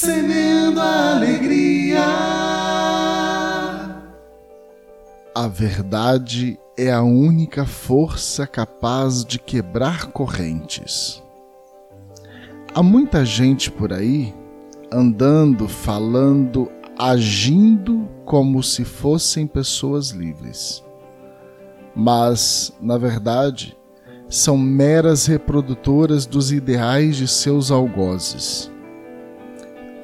semeando a alegria. A verdade é a única força capaz de quebrar correntes. Há muita gente por aí andando, falando, agindo como se fossem pessoas livres. Mas, na verdade, são meras reprodutoras dos ideais de seus algozes.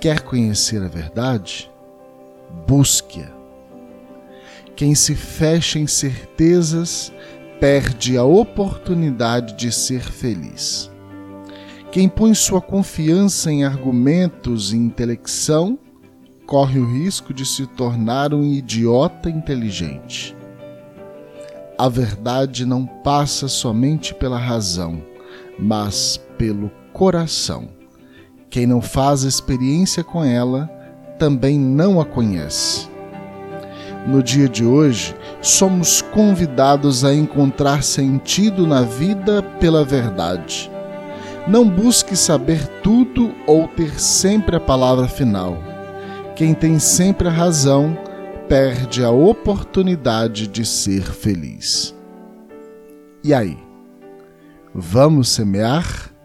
Quer conhecer a verdade? Busque-a. Quem se fecha em certezas perde a oportunidade de ser feliz. Quem põe sua confiança em argumentos e intelecção corre o risco de se tornar um idiota inteligente. A verdade não passa somente pela razão, mas pelo coração. Quem não faz experiência com ela também não a conhece. No dia de hoje, somos convidados a encontrar sentido na vida pela verdade não busque saber tudo ou ter sempre a palavra final. Quem tem sempre a razão perde a oportunidade de ser feliz. E aí? Vamos semear?